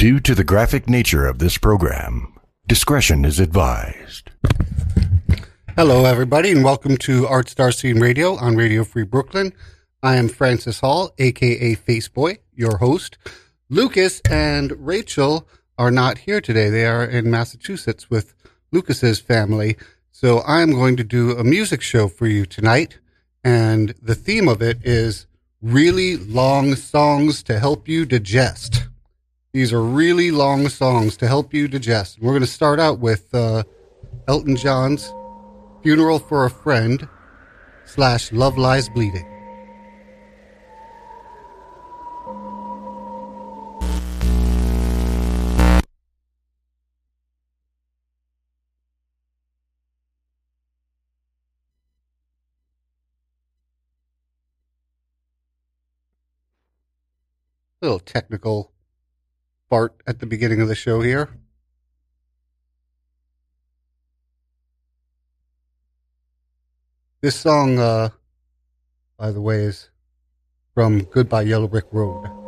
Due to the graphic nature of this program, discretion is advised. Hello, everybody, and welcome to Art Star Scene Radio on Radio Free Brooklyn. I am Francis Hall, aka Faceboy, your host. Lucas and Rachel are not here today. They are in Massachusetts with Lucas's family. So I'm going to do a music show for you tonight. And the theme of it is really long songs to help you digest. These are really long songs to help you digest. We're going to start out with uh, Elton John's Funeral for a Friend slash Love Lies Bleeding. A little technical part at the beginning of the show here. This song, uh, by the way, is from Goodbye Yellow Brick Road.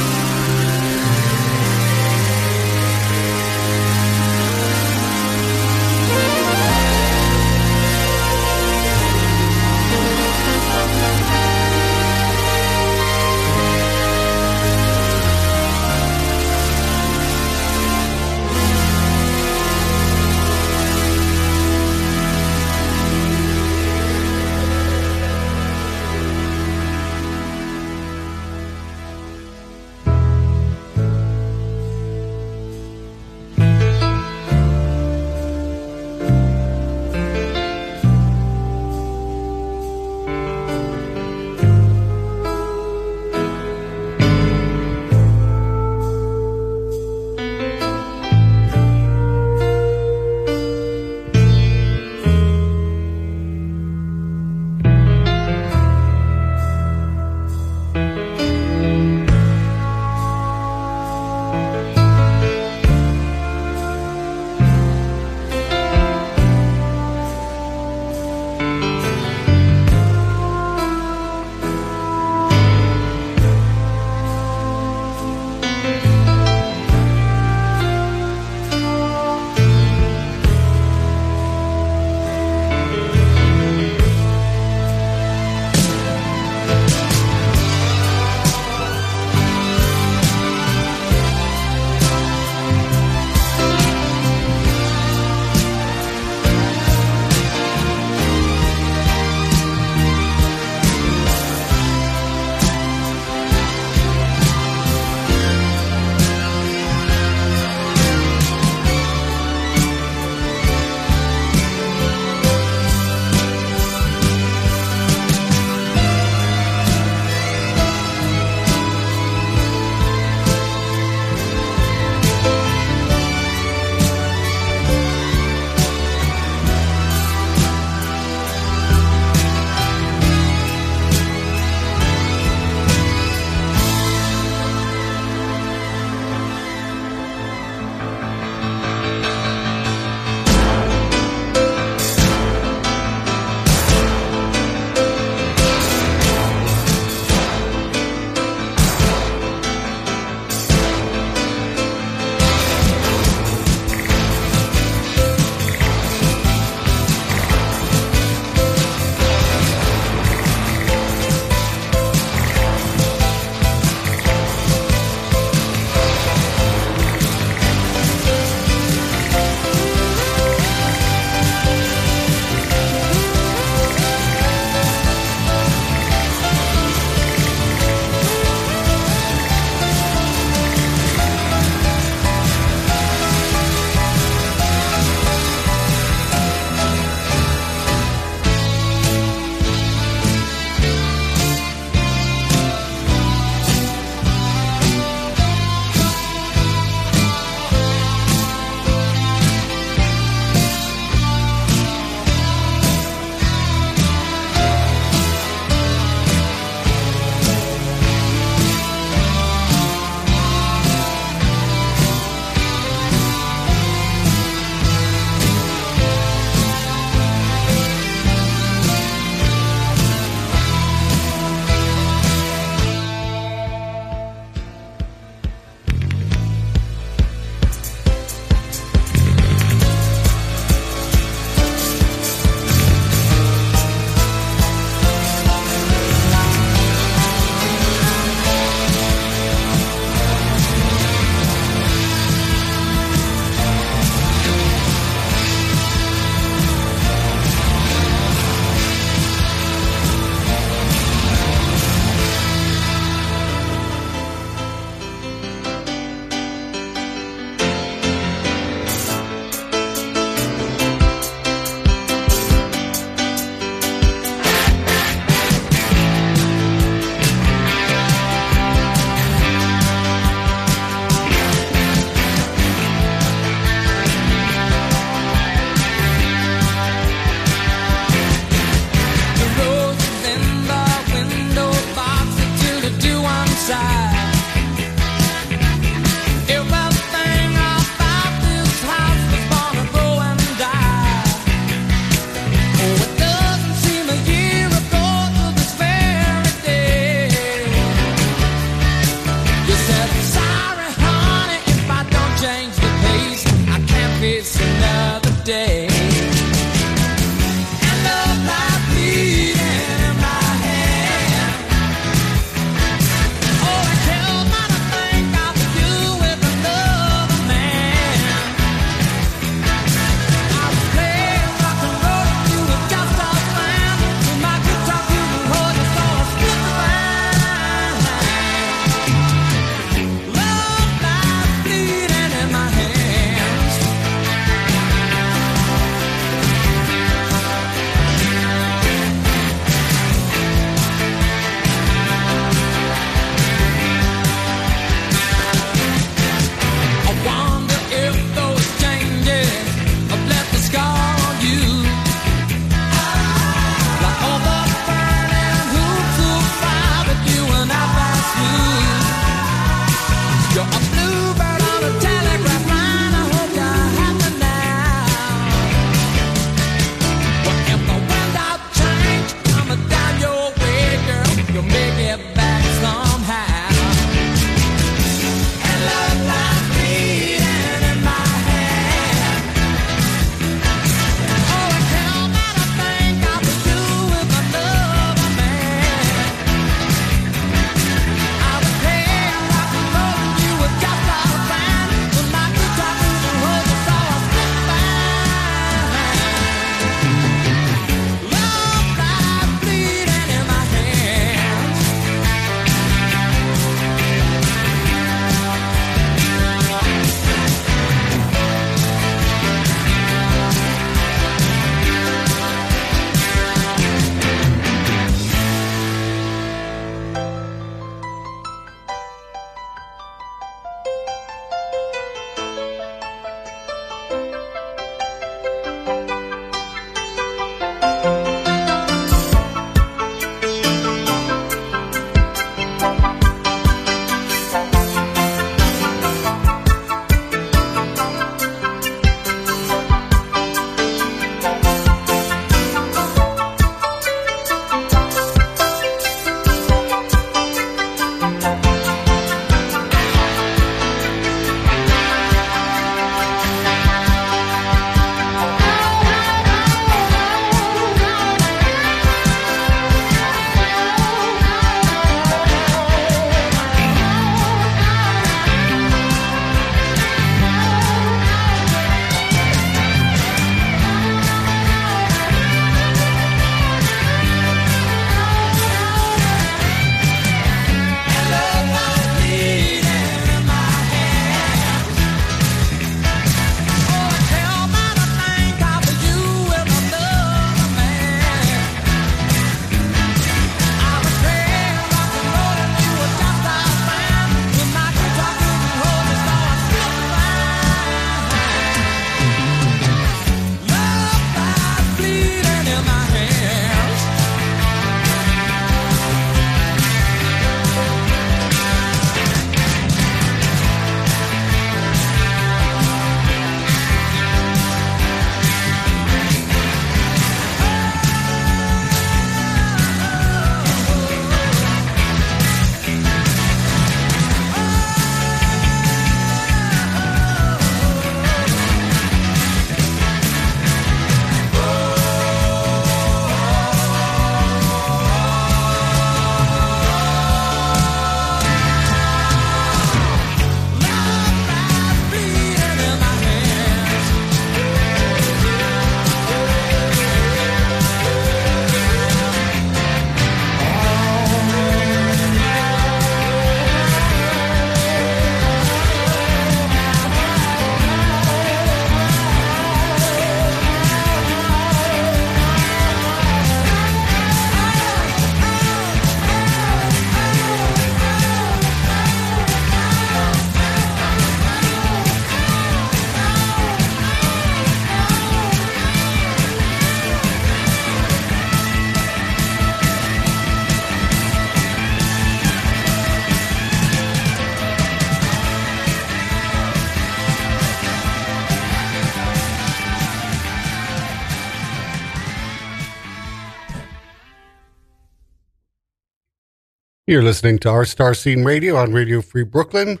You're listening to Art Star Scene Radio on Radio Free Brooklyn.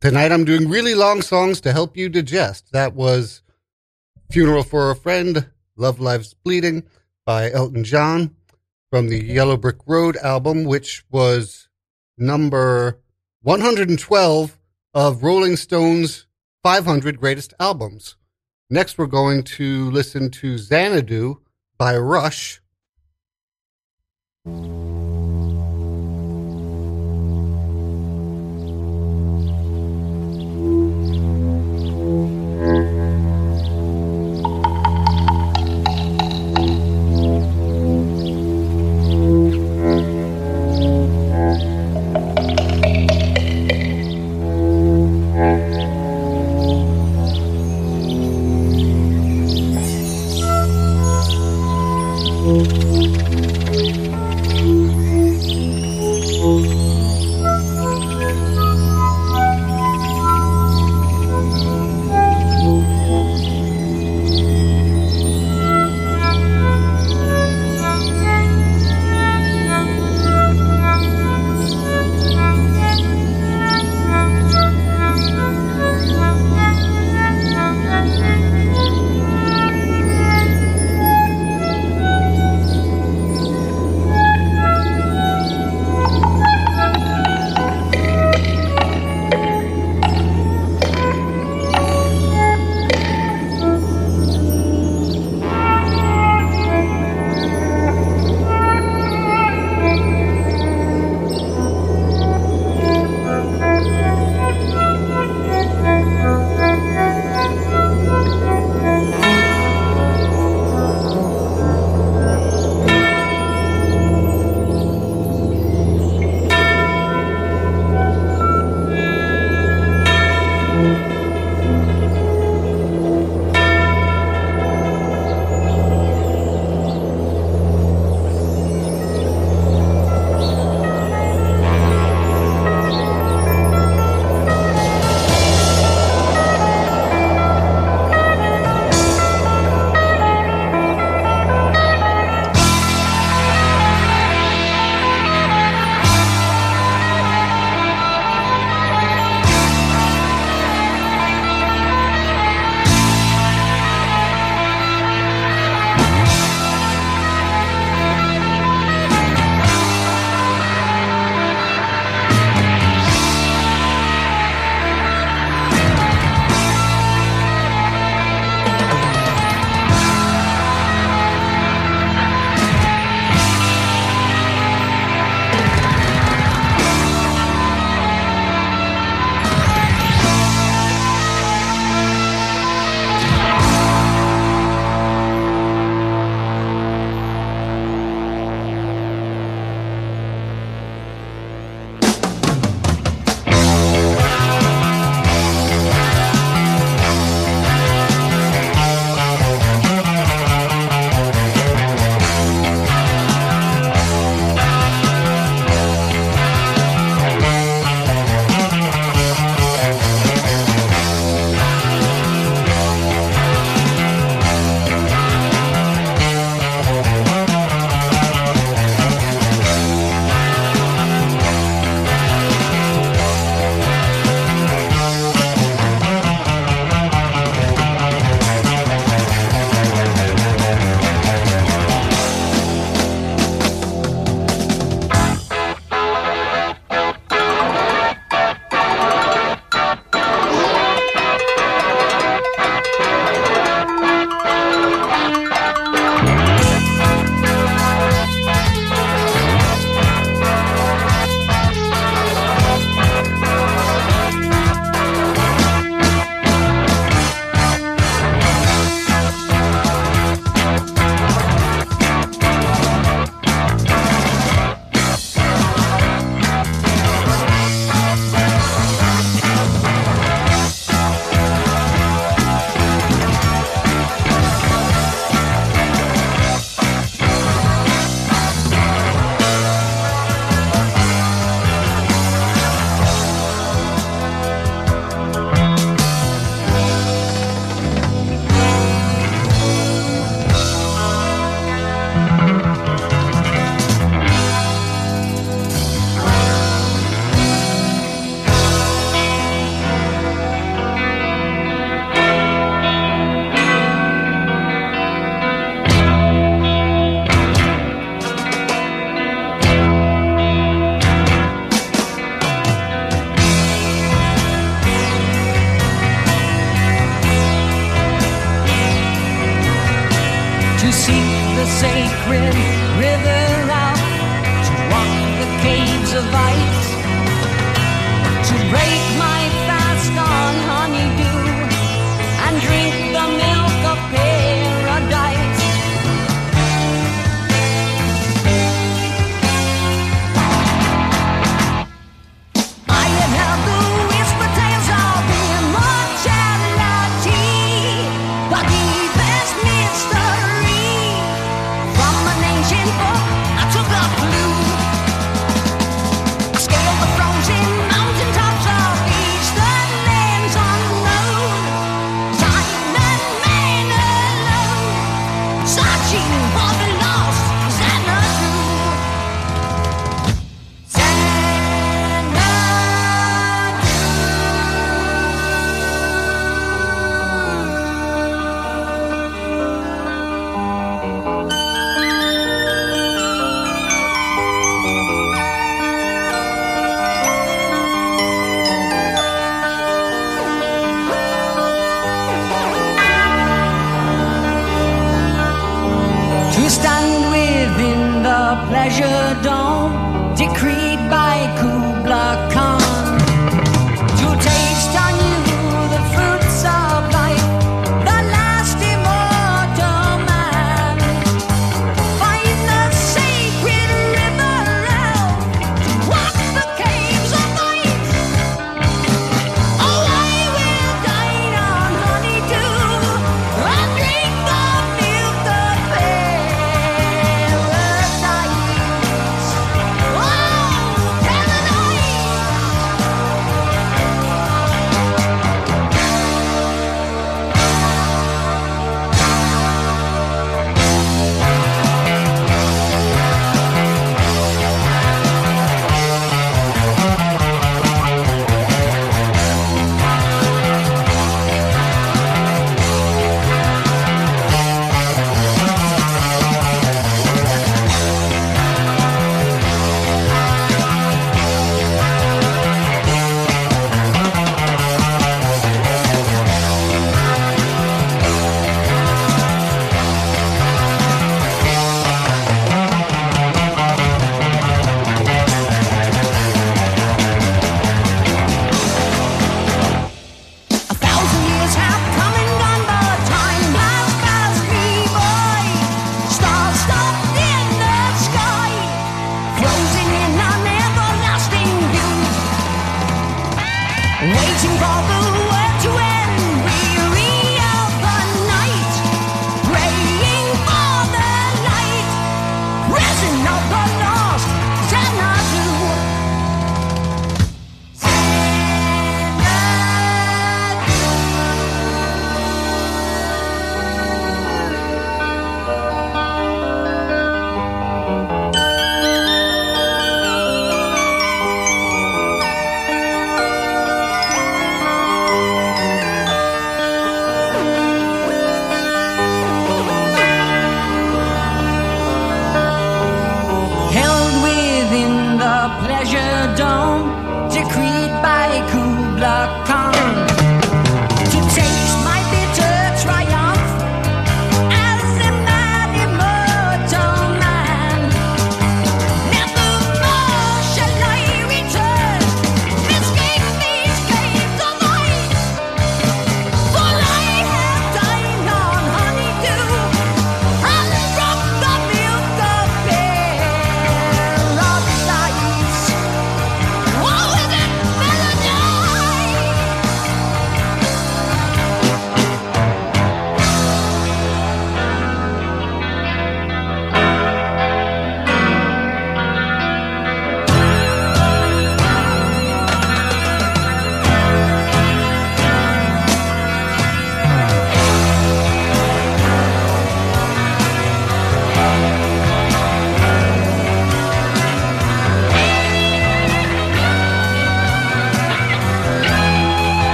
Tonight I'm doing really long songs to help you digest. That was Funeral for a Friend, Love Lies Bleeding by Elton John from the Yellow Brick Road album, which was number 112 of Rolling Stone's 500 Greatest Albums. Next, we're going to listen to Xanadu by Rush.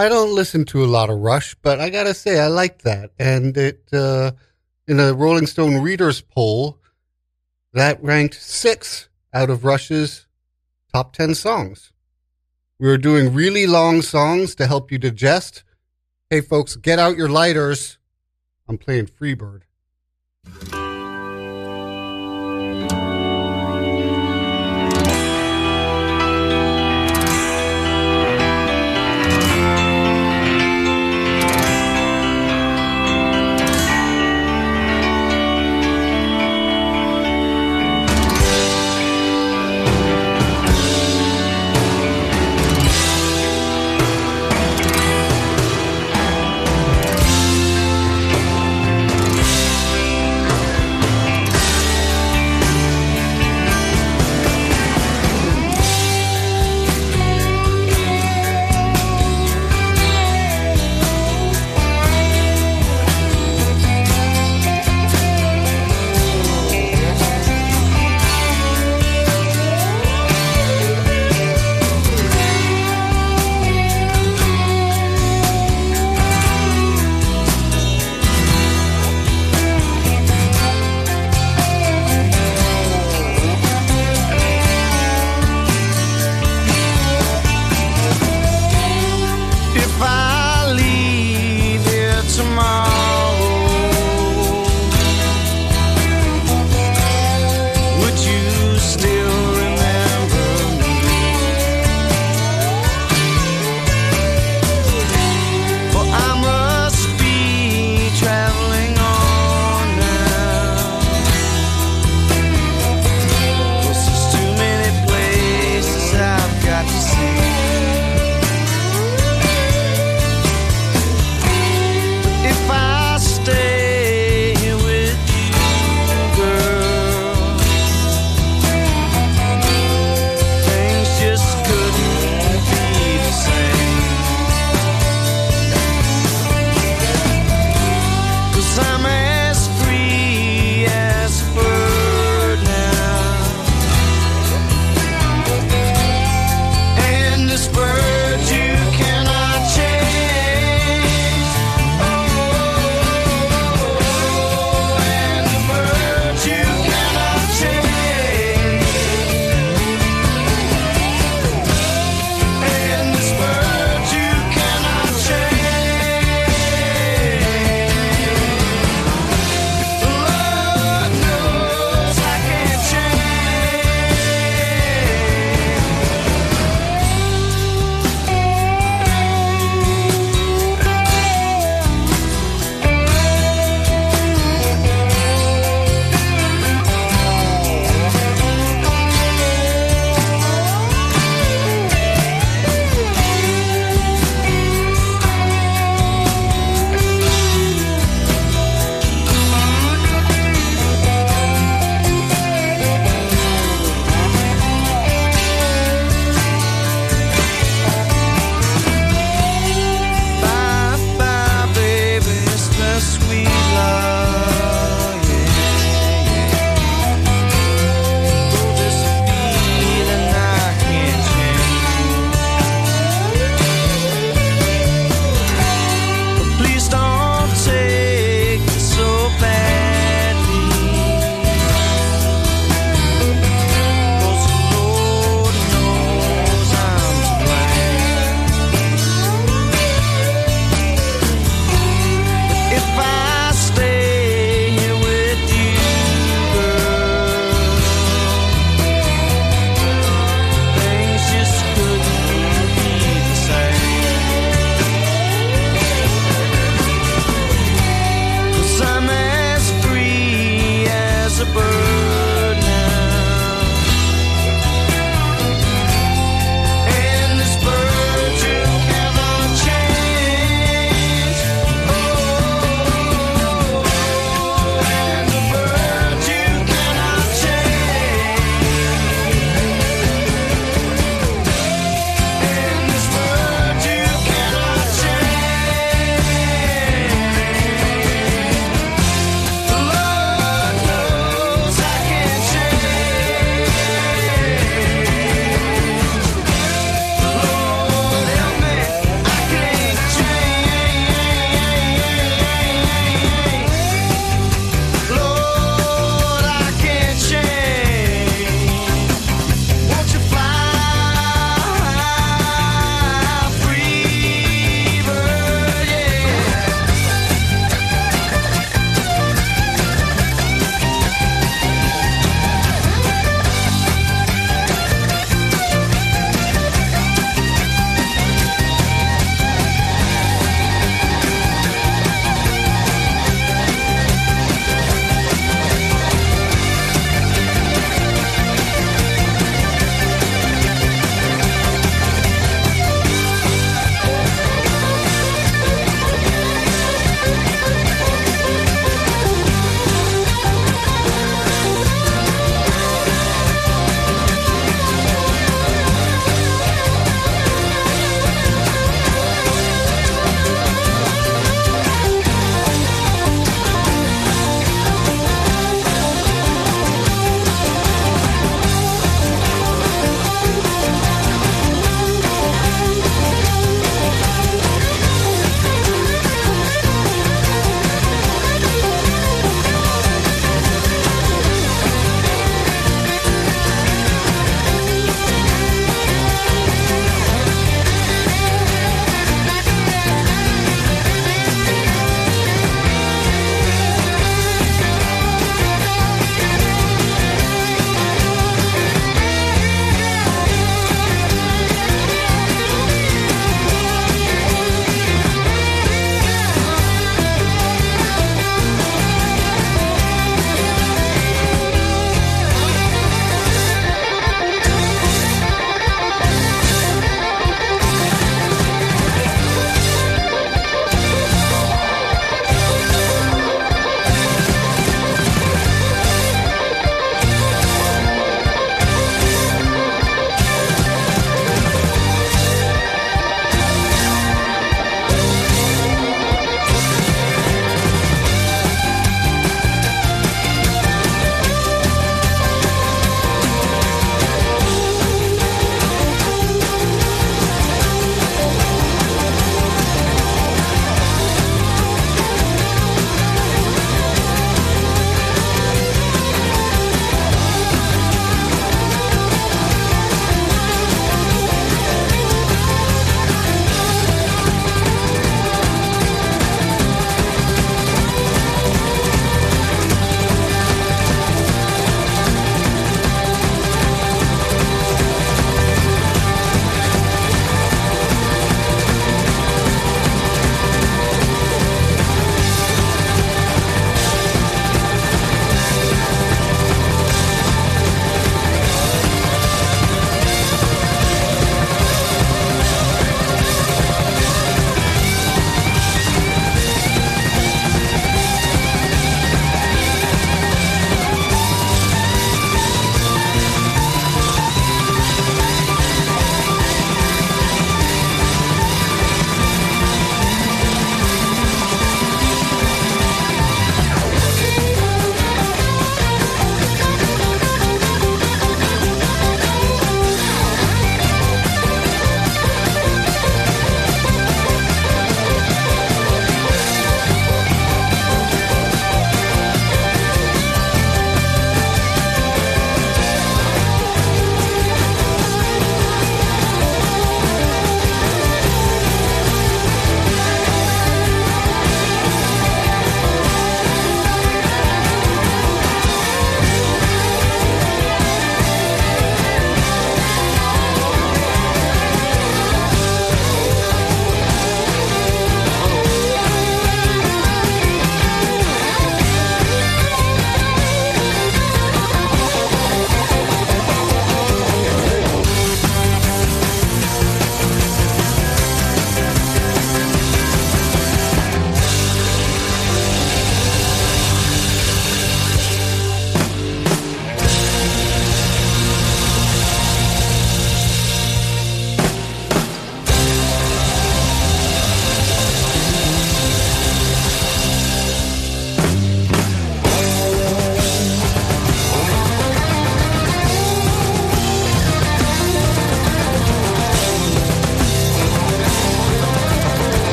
I don't listen to a lot of Rush, but I gotta say I like that. And it uh, in a Rolling Stone readers poll that ranked six out of Rush's top ten songs. We were doing really long songs to help you digest. Hey, folks, get out your lighters. I'm playing Freebird.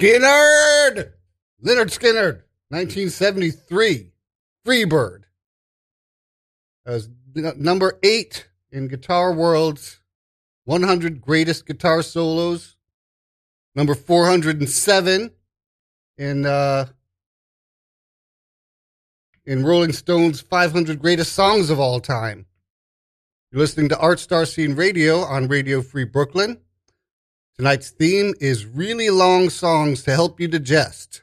Skynyrd! Lynyrd Skynyrd, 1973. Freebird. As number eight in Guitar World's 100 Greatest Guitar Solos. Number 407 in uh, in Rolling Stone's 500 Greatest Songs of All Time. You're listening to Art Star Scene Radio on Radio Free Brooklyn. Tonight's theme is really long songs to help you digest.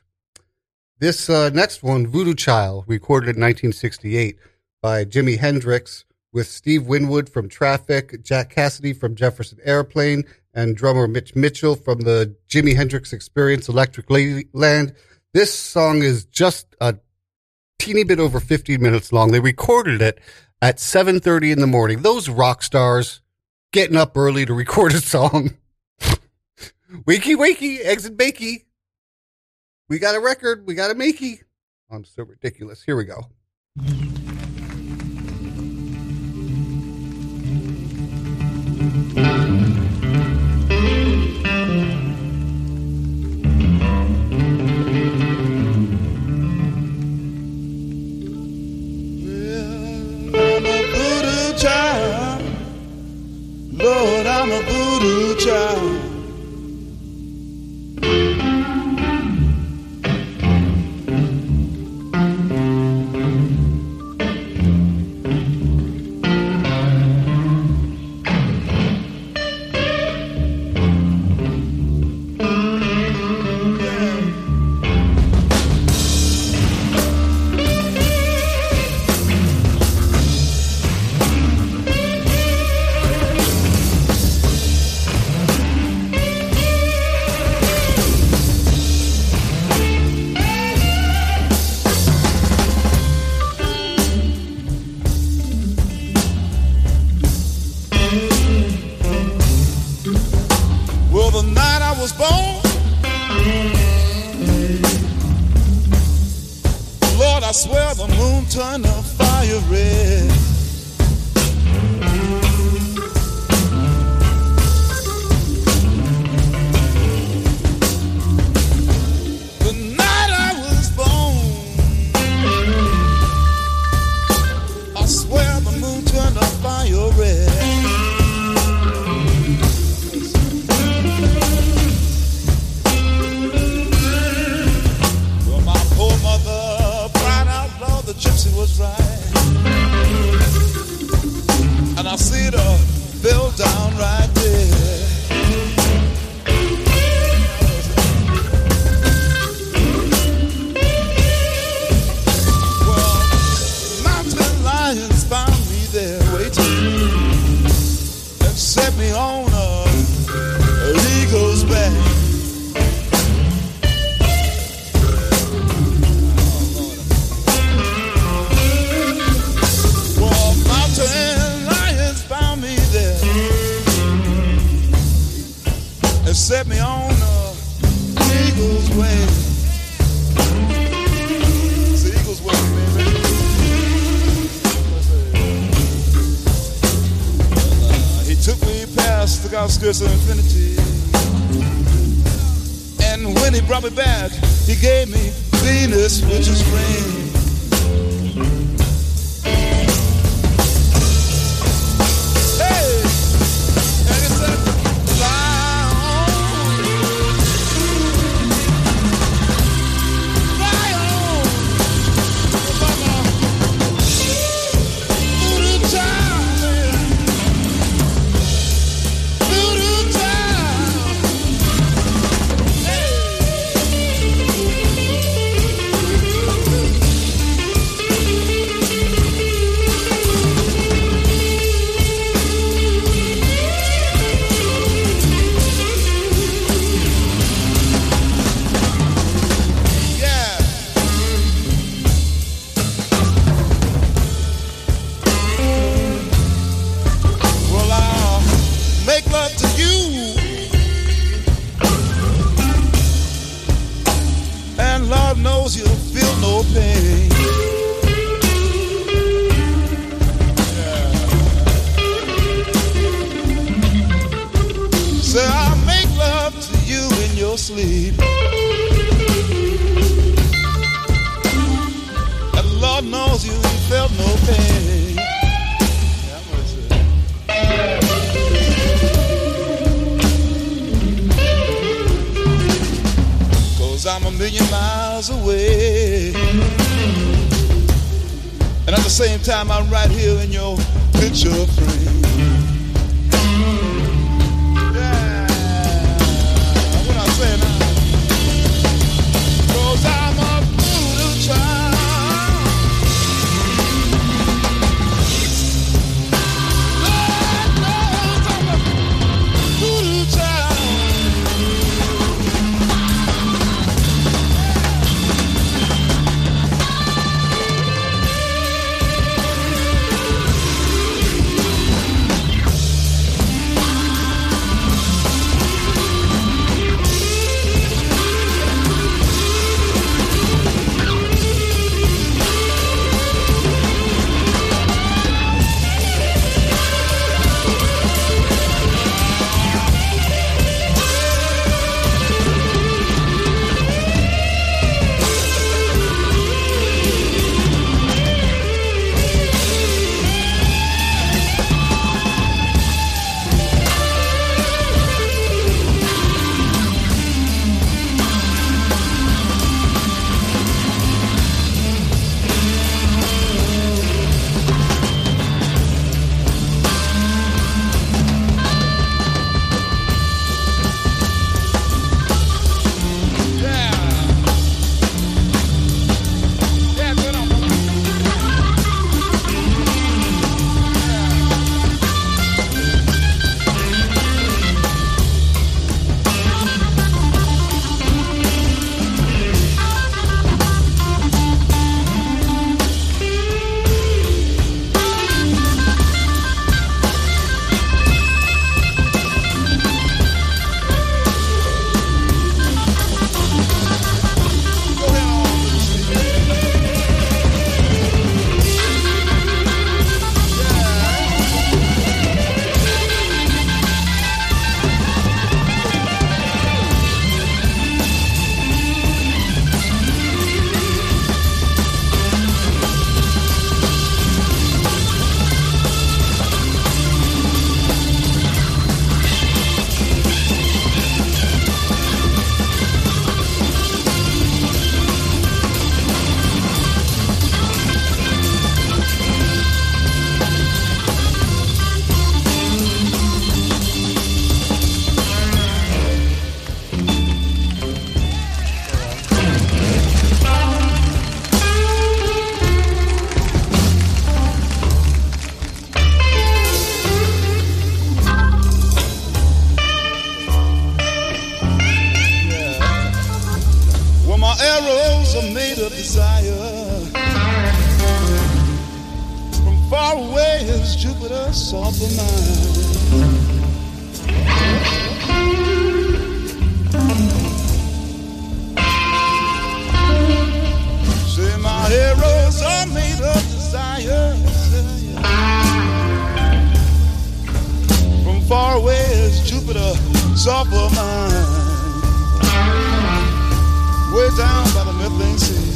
This uh, next one, Voodoo Child, recorded in 1968 by Jimi Hendrix with Steve Winwood from Traffic, Jack Casady from Jefferson Airplane, and drummer Mitch Mitchell from the Jimi Hendrix Experience Electric Ladyland. This song is just a teeny bit over 15 minutes long. They recorded it at 7:30 in the morning. Those rock stars getting up early to record a song. wakey wakey, and bakey. We got a record. We got a makey. I'm so ridiculous. Here we go. Lord, I'm a voodoo child. Was right. Is Jupiter, soft of mine. Say my arrows are made of desire. From far away is Jupiter, soft of mine way down by the Midland Sea.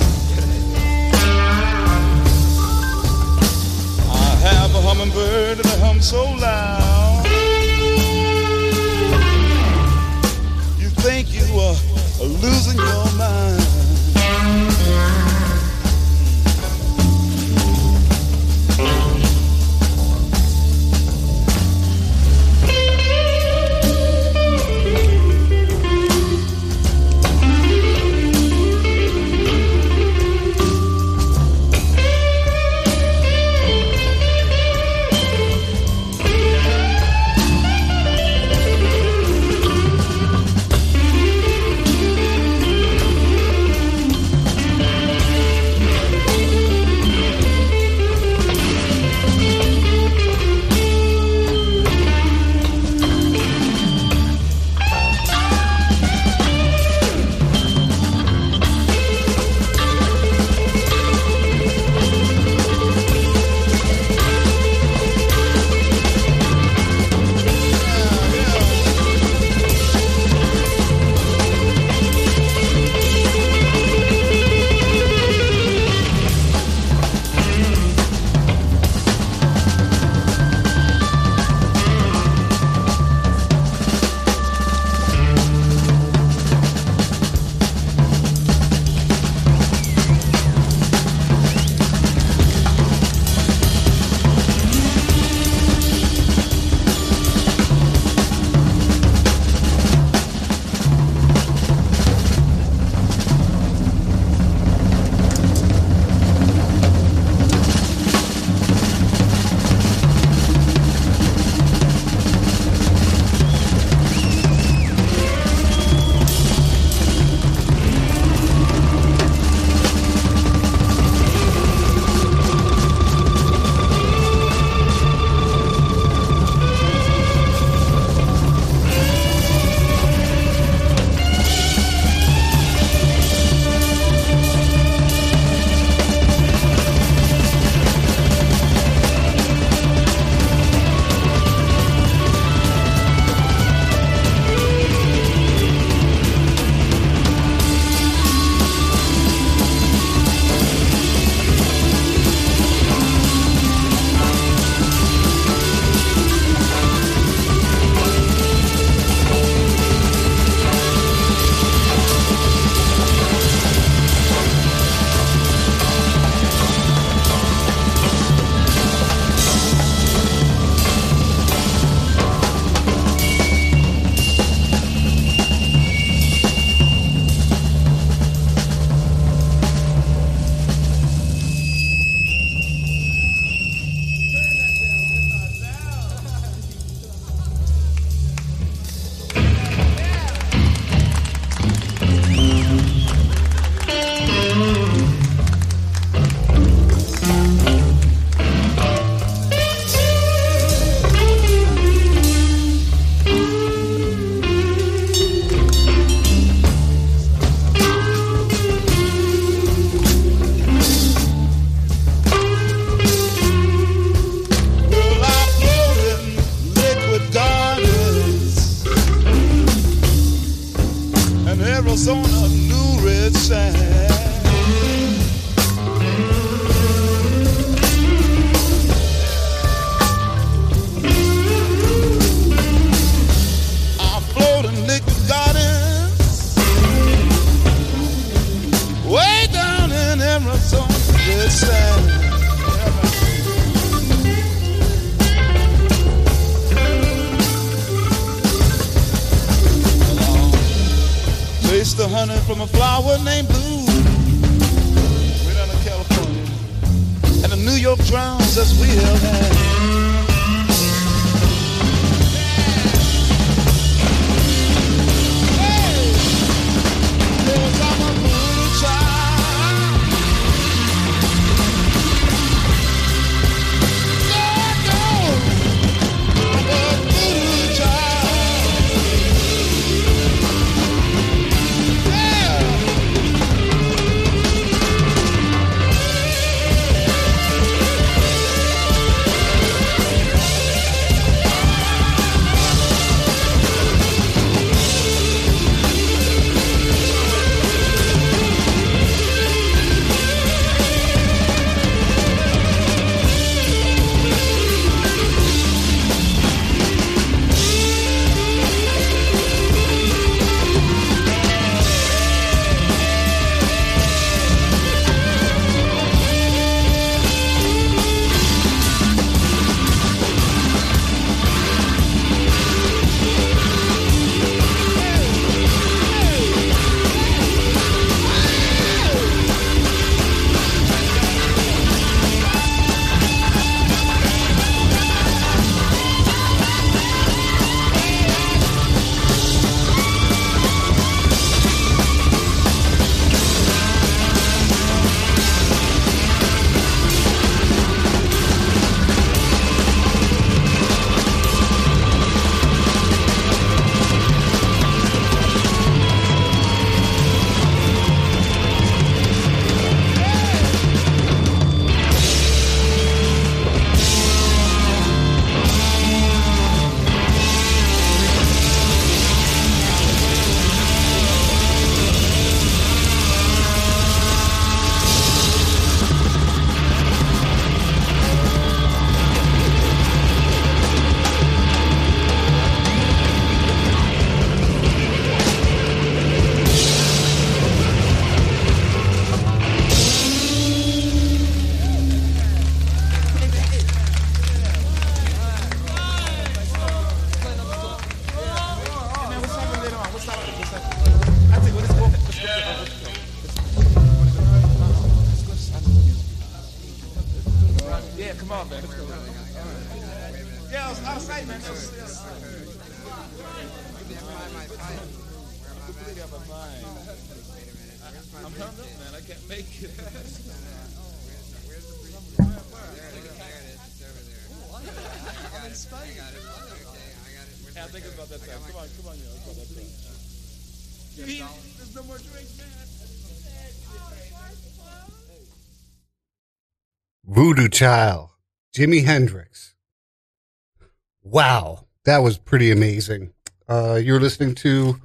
A hummingbird that hums so loud. You think you are losing your mind. Completely out of my mind. I'm hung up, man. I can't make it. Yeah, think about that time. Come on, come on, yo. Let's that time. There's no more drinks, man. Voodoo Child, Jimi Hendrix. Wow, that was pretty amazing. Uh, you're listening to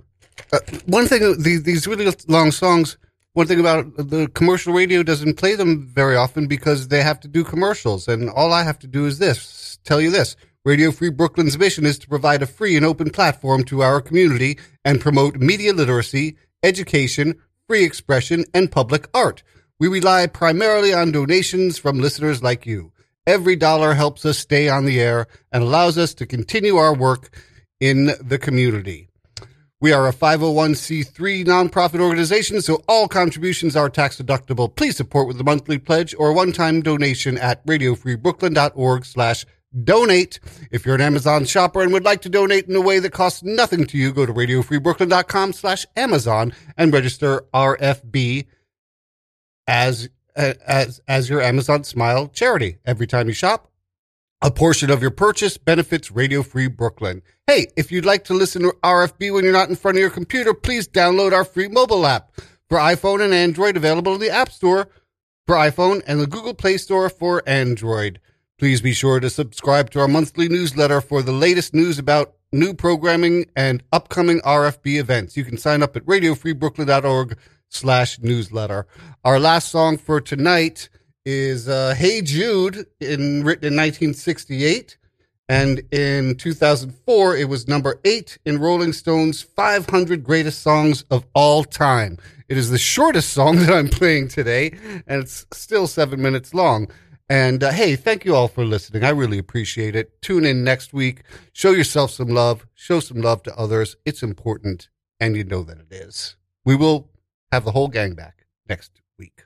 uh, one thing. These, these really long songs. One thing about the commercial radio doesn't play them very often because they have to do commercials, and all I have to do is this: tell you this. Radio Free Brooklyn's mission is to provide a free and open platform to our community and promote media literacy, education, free expression, and public art. We rely primarily on donations from listeners like you. Every dollar helps us stay on the air and allows us to continue our work in the community. We are a 501c3 nonprofit organization, so all contributions are tax deductible. Please support with a monthly pledge or one-time donation at radiofreebrooklyn.org slash donate. If you're an Amazon shopper and would like to donate in a way that costs nothing to you, go to radiofreebrooklyn.com slash Amazon and register RFB as as as your Amazon Smile charity. Every time you shop, a portion of your purchase benefits Radio Free Brooklyn. Hey, if you'd like to listen to RFB when you're not in front of your computer, please download our free mobile app for iPhone and Android available in the App Store for iPhone and the Google Play Store for Android. Please be sure to subscribe to our monthly newsletter for the latest news about new programming and upcoming RFB events. You can sign up at radiofreebrooklyn.org slash newsletter. Our last song for tonight is uh, Hey Jude, in, written in 1968. And in 2004, it was number eight in Rolling Stone's 500 Greatest Songs of All Time. It is the shortest song that I'm playing today, and it's still seven minutes long. And uh, hey, thank you all for listening. I really appreciate it. Tune in next week. Show yourself some love. Show some love to others. It's important, and you know that it is. We will have the whole gang back next week.